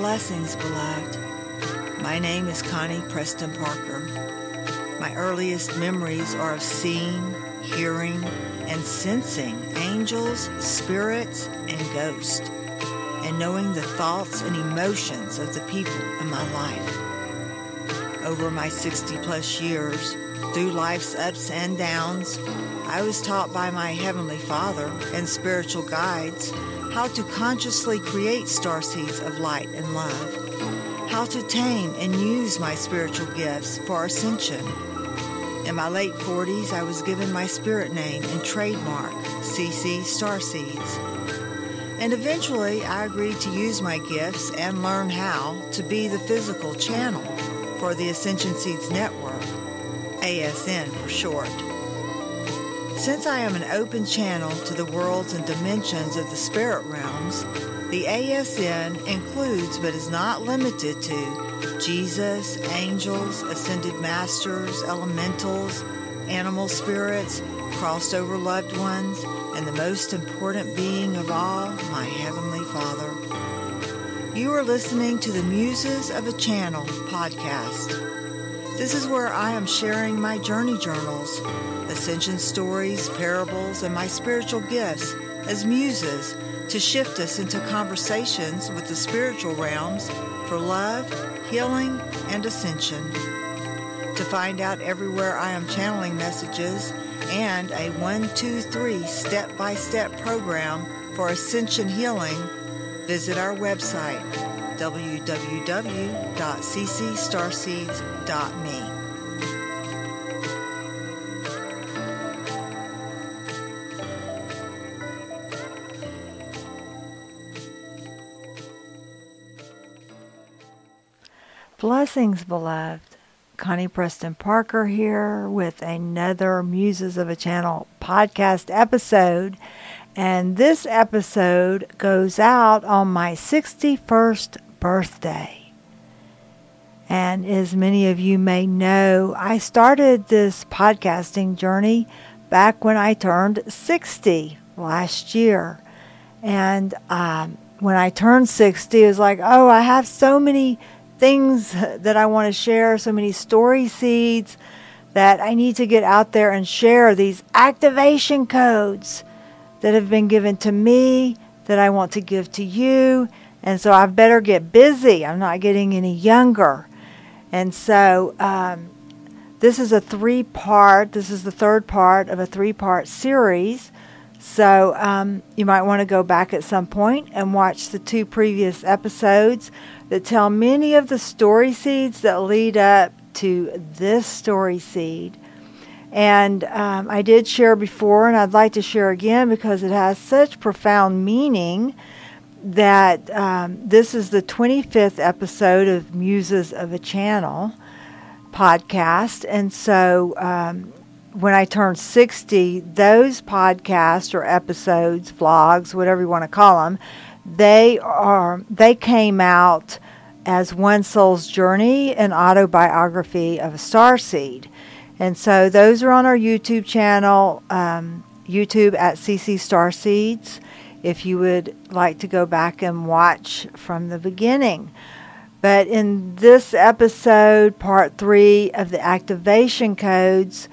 Blessings, beloved. My name is Connie Preston Parker. My earliest memories are of seeing, hearing, and sensing angels, spirits, and ghosts, and knowing the thoughts and emotions of the people in my life. Over my 60 plus years, through life's ups and downs, I was taught by my Heavenly Father and spiritual guides how to consciously create star seeds of light and love, how to tame and use my spiritual gifts for ascension. In my late 40s, I was given my spirit name and trademark, CC Starseeds. And eventually, I agreed to use my gifts and learn how to be the physical channel for the Ascension Seeds Network, ASN for short. Since I am an open channel to the worlds and dimensions of the spirit realms, the ASN includes but is not limited to Jesus, angels, ascended masters, elementals, animal spirits, crossed over loved ones, and the most important being of all, my Heavenly Father. You are listening to the Muses of a Channel podcast. This is where I am sharing my journey journals ascension stories, parables, and my spiritual gifts as muses to shift us into conversations with the spiritual realms for love, healing, and ascension. To find out everywhere I am channeling messages and a 123 step by step program for ascension healing, visit our website www.ccstarseeds.me. Blessings, beloved. Connie Preston Parker here with another Muses of a Channel podcast episode. And this episode goes out on my 61st birthday. And as many of you may know, I started this podcasting journey back when I turned 60 last year. And um, when I turned 60, it was like, oh, I have so many things that I want to share, so many story seeds that I need to get out there and share these activation codes that have been given to me that I want to give to you. And so I better get busy. I'm not getting any younger. And so um, this is a three part, this is the third part of a three part series. So um, you might want to go back at some point and watch the two previous episodes that tell many of the story seeds that lead up to this story seed. And um, I did share before, and I'd like to share again because it has such profound meaning that um, this is the 25th episode of Muses of a Channel podcast. And so um, when I turned 60, those podcasts or episodes, vlogs, whatever you want to call them, they are they came out as One Soul's Journey, an autobiography of a star seed. And so those are on our YouTube channel, um, YouTube at CC Starseeds, if you would like to go back and watch from the beginning. But in this episode, part three of the activation codes,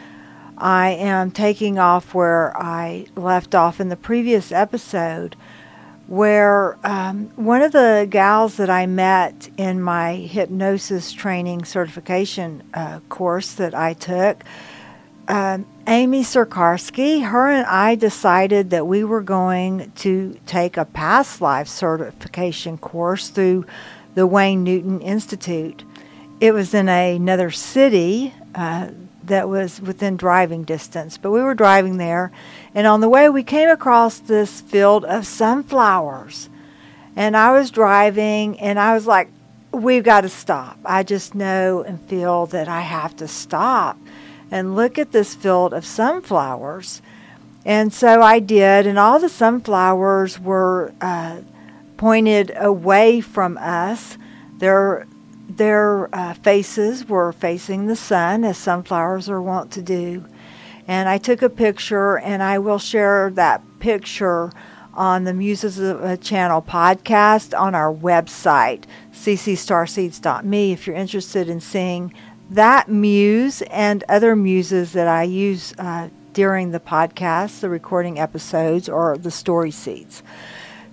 I am taking off where I left off in the previous episode where um, one of the gals that I met in my hypnosis training certification uh, course that I took, uh, Amy Sikarskie, her and I decided that we were going to take a past life certification course through the Wayne Newton Institute. It was in a, another city. Uh, that was within driving distance. But we were driving there, and on the way, we came across this field of sunflowers. And I was driving, and I was like, we've got to stop. I just know and feel that I have to stop and look at this field of sunflowers. And so I did, and all the sunflowers were uh, pointed away from us. They're their uh, faces were facing the sun, as sunflowers are wont to do. And I took a picture, and I will share that picture on the Muses of a Channel podcast on our website, ccstarseeds.me, if you're interested in seeing that muse and other muses that I use uh, during the podcast, the recording episodes, or the story seeds.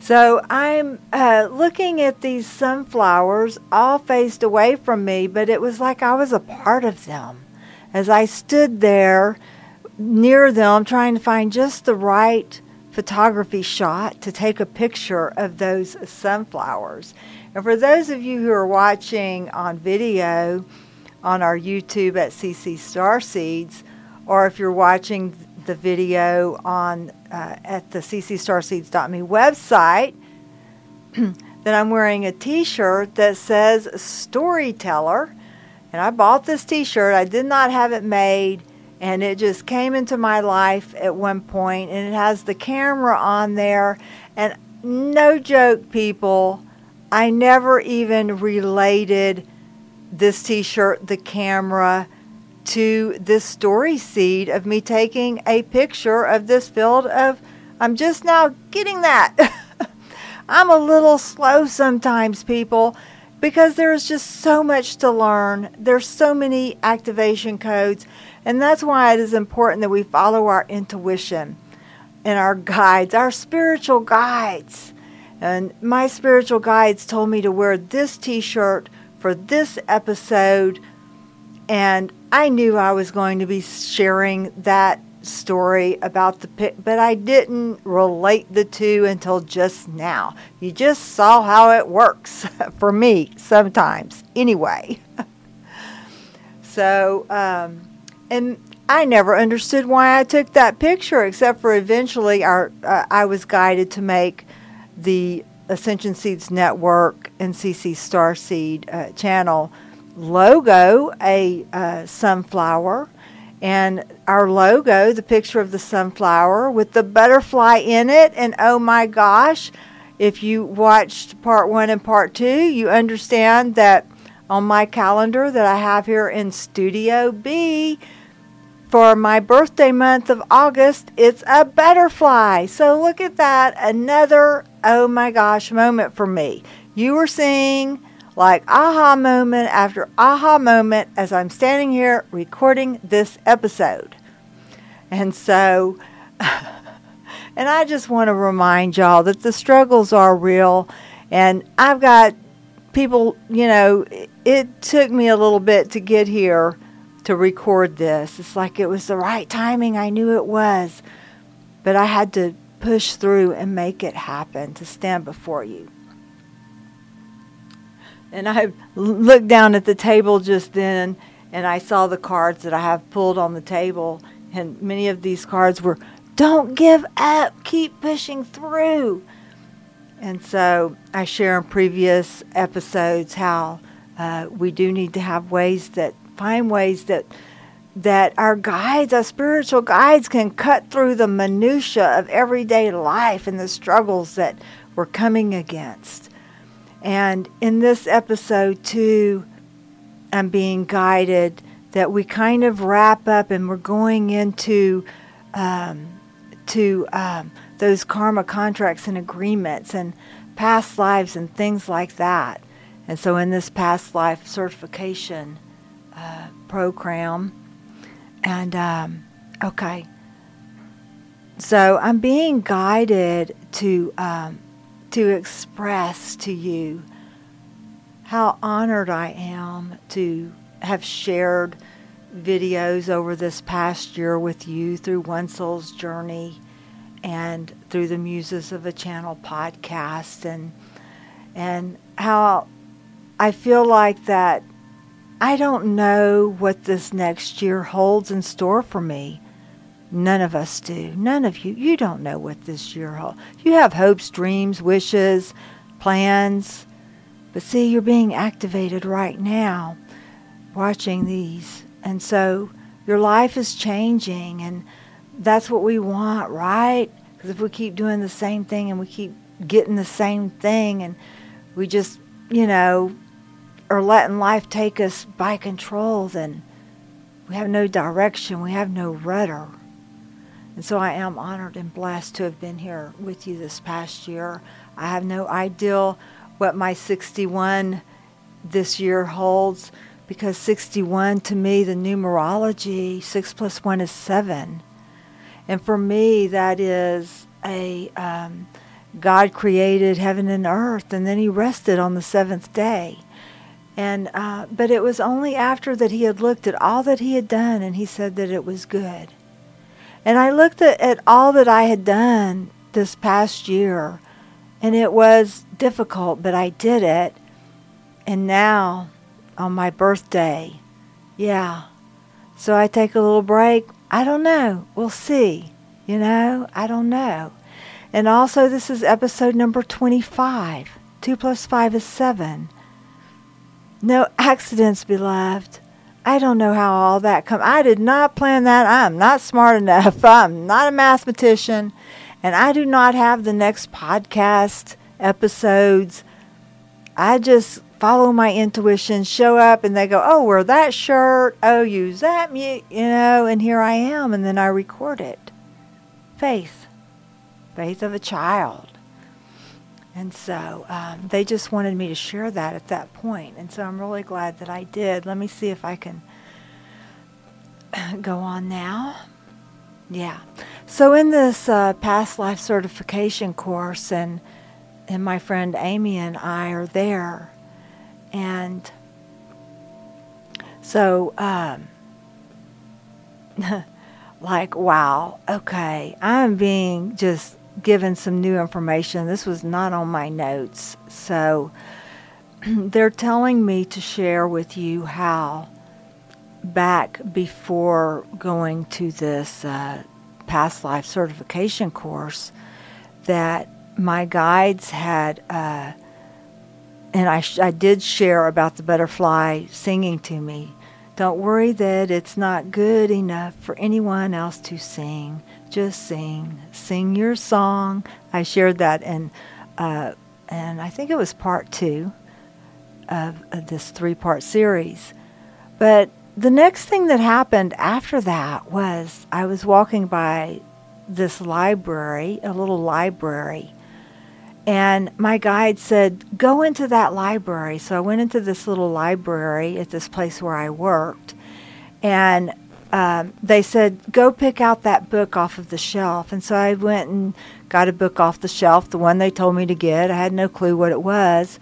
So I'm uh, looking at these sunflowers all faced away from me, but it was like I was a part of them. As I stood there near them, trying to find just the right photography shot to take a picture of those sunflowers. And for those of you who are watching on video on our YouTube at CC Star Seeds, or if you're watching the video on uh, at the ccstarseeds.me website, then I'm wearing a T-shirt that says Storyteller, and I bought this T-shirt. I did not have it made, and it just came into my life at one point, and it has the camera on there, and no joke, people, I never even related this T-shirt, the camera to this story seed of me taking a picture of this field of I'm just now getting that. I'm a little slow sometimes, people, because there's just so much to learn. There's so many activation codes, and that's why it is important that we follow our intuition and our guides, our spiritual guides. And my spiritual guides told me to wear this t shirt for this episode and I knew I was going to be sharing that story about the pit, but I didn't relate the two until just now. You just saw how it works for me sometimes, anyway. so, um, and I never understood why I took that picture, except for eventually our, uh, I was guided to make the Ascension Seeds Network and CC Starseed uh, channel logo a uh, sunflower. And our logo, the picture of the sunflower with the butterfly in it. And oh my gosh, if you watched part one and part two, you understand that on my calendar that I have here in Studio B for my birthday month of August, it's a butterfly. So look at that. Another oh my gosh moment for me. You were seeing like aha moment after aha moment as I'm standing here recording this episode. And so, and I just want to remind y'all that the struggles are real. And I've got people, you know, it took me a little bit to get here to record this. It's like it was the right timing. I knew it was. But I had to push through and make it happen to stand before you. And I looked down at the table just then and I saw the cards that I have pulled on the table. And many of these cards were, don't give up, keep pushing through. And so I share in previous episodes how uh, we do need to have ways that, find ways that that our guides, our spiritual guides, can cut through the minutia of everyday life and the struggles that we're coming against. And in this episode, too, I'm being guided that we kind of wrap up and we're going into um, to um, those karma contracts and agreements and past lives and things like that. And so, in this past life certification uh, program, and um, okay, so I'm being guided to um, to express to you how honored I am to have shared videos over this past year with you through One Soul's journey and through the Muses of a Channel podcast and and how I feel like that I don't know what this next year holds in store for me. None of us do. None of you. You don't know what this year holds. You have hopes, dreams, wishes, plans. But see, you're being activated right now watching these. And so your life is changing, and that's what we want, right? Because if we keep doing the same thing and we keep getting the same thing, and we just, you know, are letting life take us by control, then we have no direction, we have no rudder. And so I am honored and blessed to have been here with you this past year. I have no idea what my 61 this year holds because 61 to me, the numerology, 6 plus 1 is 7. And for me, that is a um, God created heaven and earth, and then He rested on the seventh day. And uh, but it was only after that He had looked at all that He had done, and He said that it was good. And I looked at, at all that I had done this past year, and it was difficult, but I did it. And now, on my birthday, yeah. So I take a little break. I don't know. We'll see. You know, I don't know. And also, this is episode number 25. 2 plus 5 is 7. No accidents, beloved. I don't know how all that come. I did not plan that. I'm not smart enough. I'm not a mathematician, and I do not have the next podcast episodes. I just follow my intuition, show up, and they go, "Oh, wear that shirt. Oh, use that mute, you know." And here I am, and then I record it. Faith, faith of a child. And so um, they just wanted me to share that at that point. And so I'm really glad that I did. Let me see if I can go on now. Yeah. So in this uh, past life certification course, and and my friend Amy and I are there, and so um, like wow, okay, I'm being just given some new information. This was not on my notes. So they're telling me to share with you how back before going to this uh, past life certification course that my guides had uh, and I, sh- I did share about the butterfly singing to me don't worry that it's not good enough for anyone else to sing just sing, sing your song. I shared that, and uh, and I think it was part two of, of this three-part series. But the next thing that happened after that was I was walking by this library, a little library, and my guide said, Go into that library. So I went into this little library at this place where I worked. And um, they said, go pick out that book off of the shelf. And so I went and got a book off the shelf, the one they told me to get. I had no clue what it was.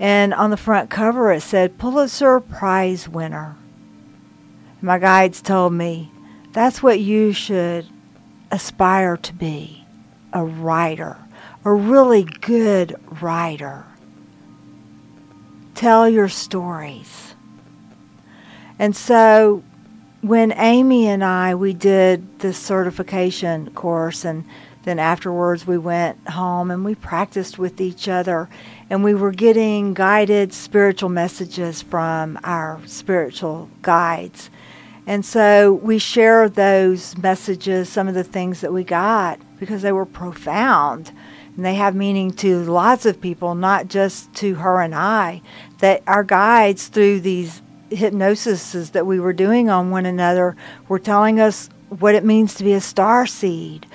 And on the front cover, it said Pulitzer Prize winner. My guides told me, that's what you should aspire to be a writer, a really good writer. Tell your stories. And so when Amy and I we did the certification course and then afterwards we went home and we practiced with each other and we were getting guided spiritual messages from our spiritual guides. And so we shared those messages, some of the things that we got because they were profound and they have meaning to lots of people, not just to her and I. That our guides through these hypnosis that we were doing on one another were telling us what it means to be a star seed.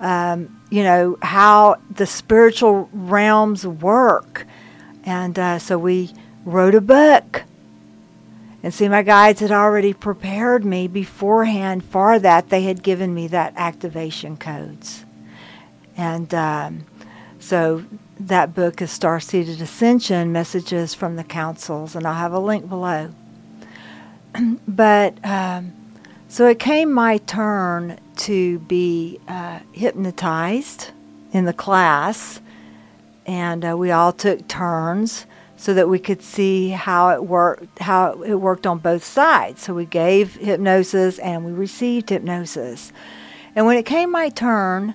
Um, you know how the spiritual realms work, and uh, so we wrote a book. And see, my guides had already prepared me beforehand for that. They had given me that activation codes, and um, so that book is Star Seeded Ascension Messages from the Councils, and I'll have a link below. but um, so it came my turn to be uh, hypnotized in the class, and uh, we all took turns so that we could see how it worked how it worked on both sides. So we gave hypnosis and we received hypnosis. And when it came my turn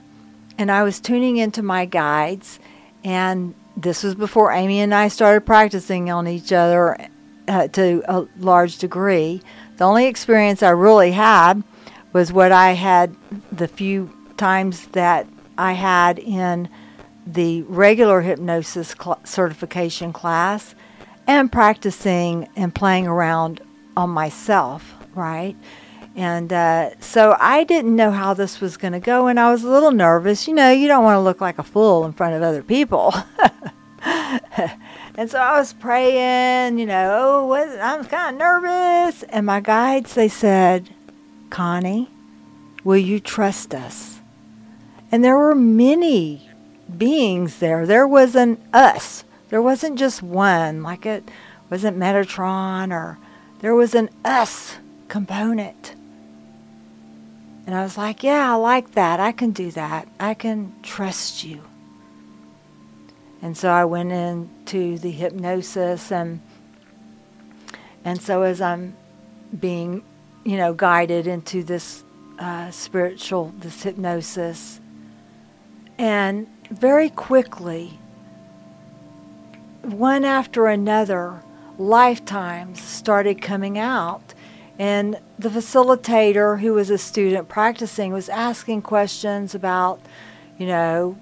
and I was tuning into my guides and this was before Amy and I started practicing on each other uh, to a large degree. The only experience I really had was what I had the few times that I had in the regular hypnosis cl- certification class and practicing and playing around on myself, right? And uh, so I didn't know how this was going to go, and I was a little nervous. You know, you don't want to look like a fool in front of other people. and so I was praying, you know, oh, I'm kind of nervous. And my guides, they said, Connie, will you trust us? And there were many beings there. There was an us. There wasn't just one, like it wasn't Metatron, or there was an us component. And I was like, yeah, I like that. I can do that. I can trust you. And so I went into the hypnosis and and so as I'm being, you know, guided into this uh, spiritual, this hypnosis, and very quickly, one after another, lifetimes started coming out. And the facilitator, who was a student practicing, was asking questions about, you know,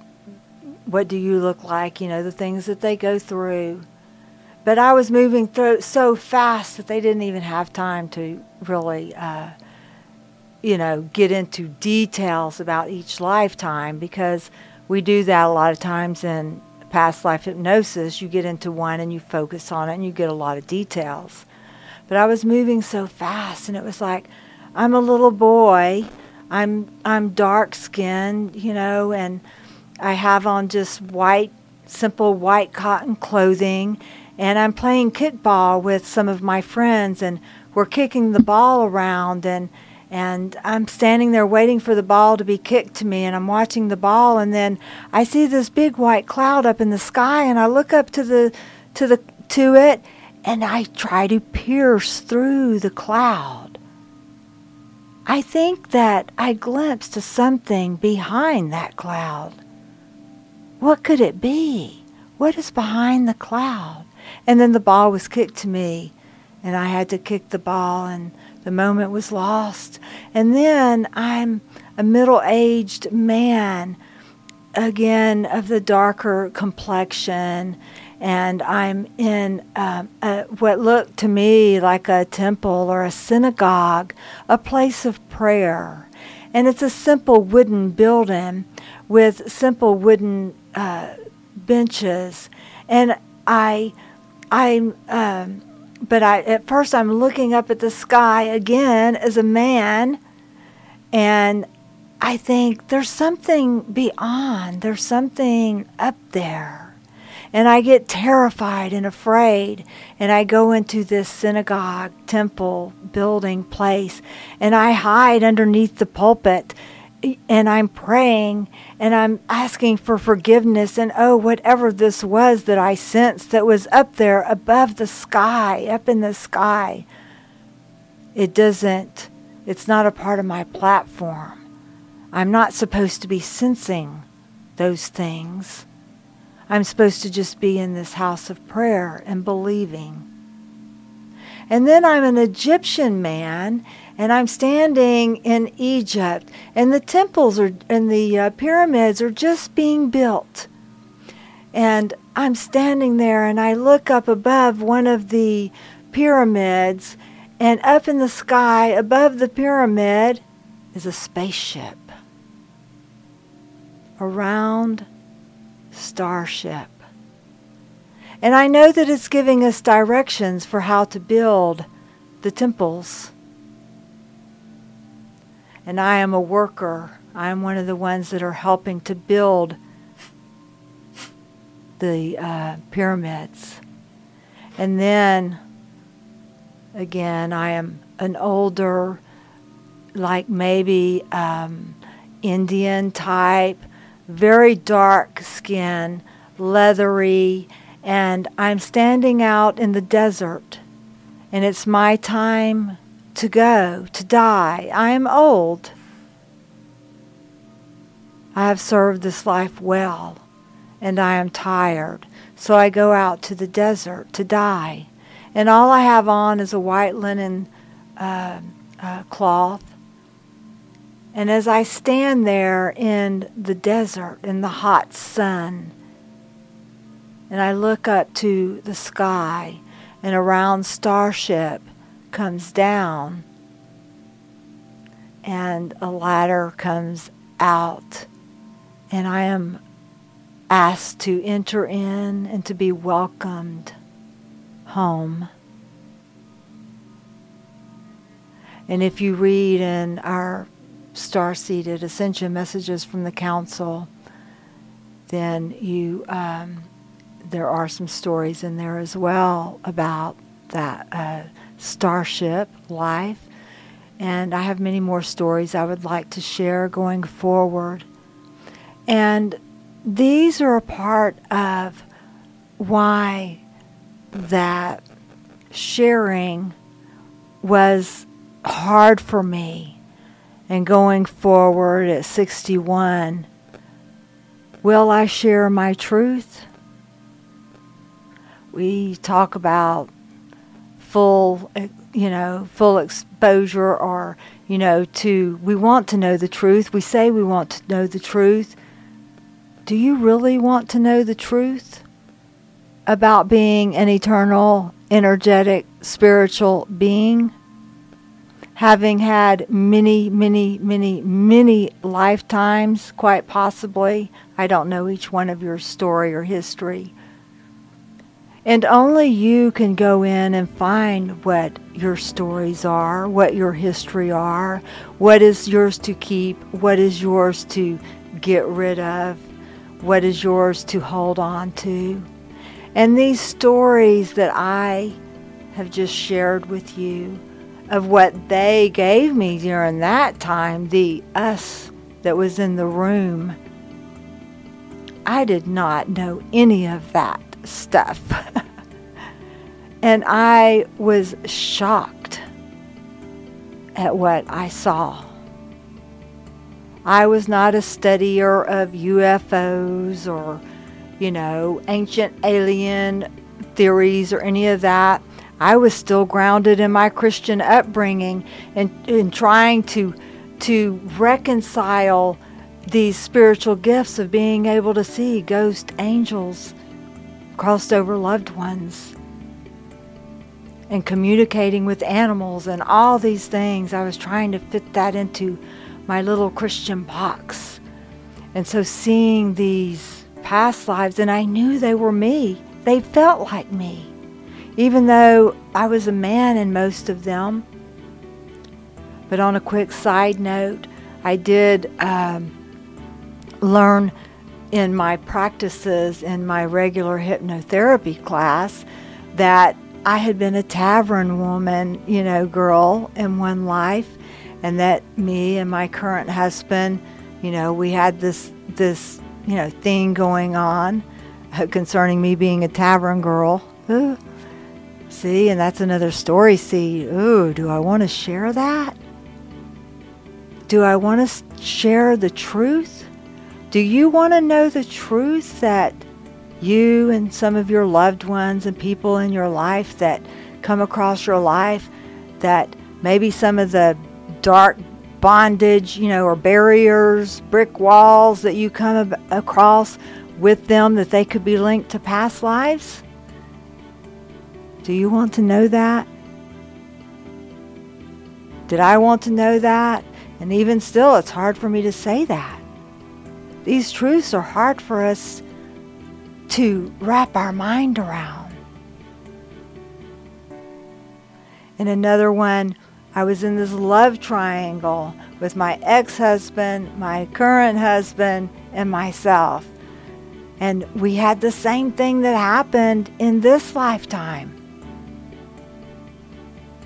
what do you look like, you know, the things that they go through. But I was moving through so fast that they didn't even have time to really, uh, you know, get into details about each lifetime because we do that a lot of times in past life hypnosis. You get into one and you focus on it and you get a lot of details. But I was moving so fast and it was like, I'm a little boy. I'm I'm dark skinned, you know, and I have on just white, simple white cotton clothing, and I'm playing kickball with some of my friends, and we're kicking the ball around, and and I'm standing there waiting for the ball to be kicked to me, and I'm watching the ball, and then I see this big white cloud up in the sky, and I look up to the to the to it, and I try to pierce through the cloud. I think that I glimpsed something behind that cloud. What could it be? What is behind the cloud? And then the ball was kicked to me, and I had to kick the ball, and the moment was lost. And then I'm a middle aged man, again, of the darker complexion, and I'm in um, a, what looked to me like a temple or a synagogue, a place of prayer. And it's a simple wooden building with simple wooden uh, benches, and I, I'm, um, but I at first I'm looking up at the sky again as a man, and I think there's something beyond. There's something up there. And I get terrified and afraid. And I go into this synagogue, temple, building place. And I hide underneath the pulpit and I'm praying and I'm asking for forgiveness and oh whatever this was that I sensed that was up there above the sky up in the sky it doesn't it's not a part of my platform. I'm not supposed to be sensing those things. I'm supposed to just be in this house of prayer and believing. And then I'm an Egyptian man and I'm standing in Egypt, and the temples are and the uh, pyramids are just being built. And I'm standing there, and I look up above one of the pyramids, and up in the sky above the pyramid is a spaceship. A round starship. And I know that it's giving us directions for how to build the temples and I am a worker. I am one of the ones that are helping to build the uh, pyramids. And then again, I am an older, like maybe um, Indian type, very dark skin, leathery, and I'm standing out in the desert. And it's my time to go, to die. I am old. I have served this life well, and I am tired. So I go out to the desert to die. And all I have on is a white linen uh, uh, cloth. And as I stand there in the desert, in the hot sun, and I look up to the sky, and a round starship comes down and a ladder comes out, and I am asked to enter in and to be welcomed home. And if you read in our star seeded ascension messages from the council, then you um, there are some stories in there as well about that uh, starship life. And I have many more stories I would like to share going forward. And these are a part of why that sharing was hard for me. And going forward at 61, will I share my truth? We talk about full, uh, you know, full exposure or, you know, to, we want to know the truth. We say we want to know the truth. Do you really want to know the truth about being an eternal, energetic, spiritual being? Having had many, many, many, many lifetimes, quite possibly. I don't know each one of your story or history. And only you can go in and find what your stories are, what your history are, what is yours to keep, what is yours to get rid of, what is yours to hold on to. And these stories that I have just shared with you of what they gave me during that time, the us that was in the room, I did not know any of that stuff. and I was shocked at what I saw. I was not a studier of UFOs or, you know, ancient alien theories or any of that. I was still grounded in my Christian upbringing and in trying to to reconcile these spiritual gifts of being able to see ghost angels crossed over loved ones and communicating with animals and all these things. I was trying to fit that into my little Christian box. And so seeing these past lives, and I knew they were me, they felt like me, even though I was a man in most of them. But on a quick side note, I did um, learn in my practices in my regular hypnotherapy class that I had been a tavern woman, you know, girl in one life, and that me and my current husband, you know, we had this this you know thing going on concerning me being a tavern girl. Ooh. See, and that's another story. See, ooh, do I want to share that? Do I want to share the truth? Do you want to know the truth that you and some of your loved ones and people in your life that come across your life that maybe some of the dark bondage, you know, or barriers, brick walls that you come across with them that they could be linked to past lives? Do you want to know that? Did I want to know that? And even still, it's hard for me to say that. These truths are hard for us to wrap our mind around. And another one, I was in this love triangle with my ex husband, my current husband, and myself. And we had the same thing that happened in this lifetime.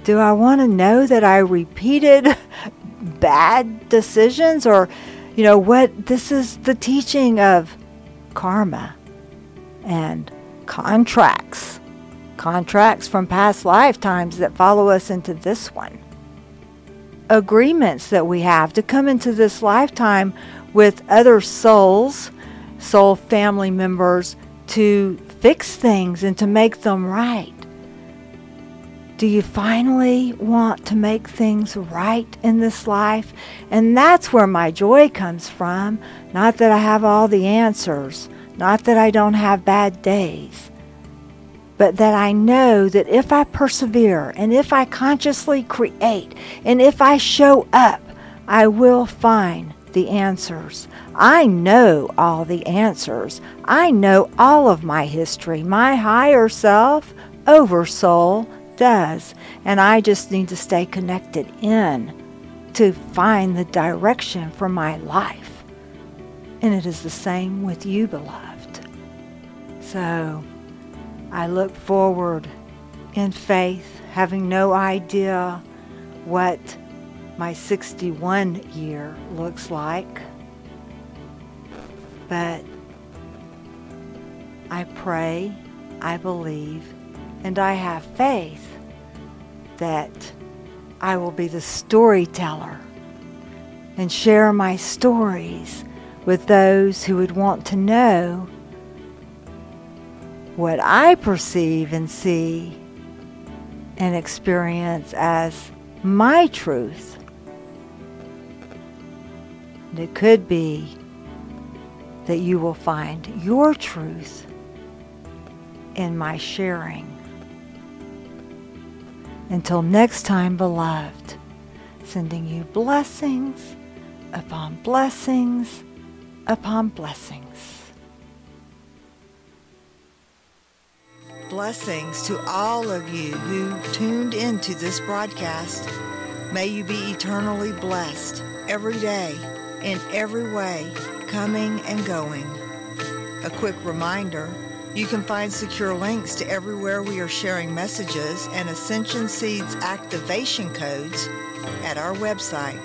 Do I want to know that I repeated bad decisions or you know what this is the teaching of karma and contracts contracts from past lifetimes that follow us into this one. Agreements that we have to come into this lifetime with other souls soul family members to fix things and to make them right do you finally want to make things right in this life? And that's where my joy comes from. Not that I have all the answers, not that I don't have bad days, but that I know that if I persevere and if I consciously create and if I show up I will find the answers. I know all the answers. I know all of my history. My higher self, oversoul, does. And I just need to stay connected in to find the direction for my life. And it is the same with you, beloved. So I look forward in faith, having no idea what my 61 year looks like. But I pray, I believe, and I have faith that I will be the storyteller and share my stories with those who would want to know what I perceive and see and experience as my truth. And it could be that you will find your truth in my sharing. Until next time, beloved, sending you blessings upon blessings upon blessings. Blessings to all of you who tuned into this broadcast. May you be eternally blessed every day, in every way, coming and going. A quick reminder you can find secure links to everywhere we are sharing messages and Ascension Seeds activation codes at our website,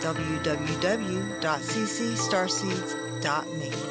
www.ccstarseeds.me.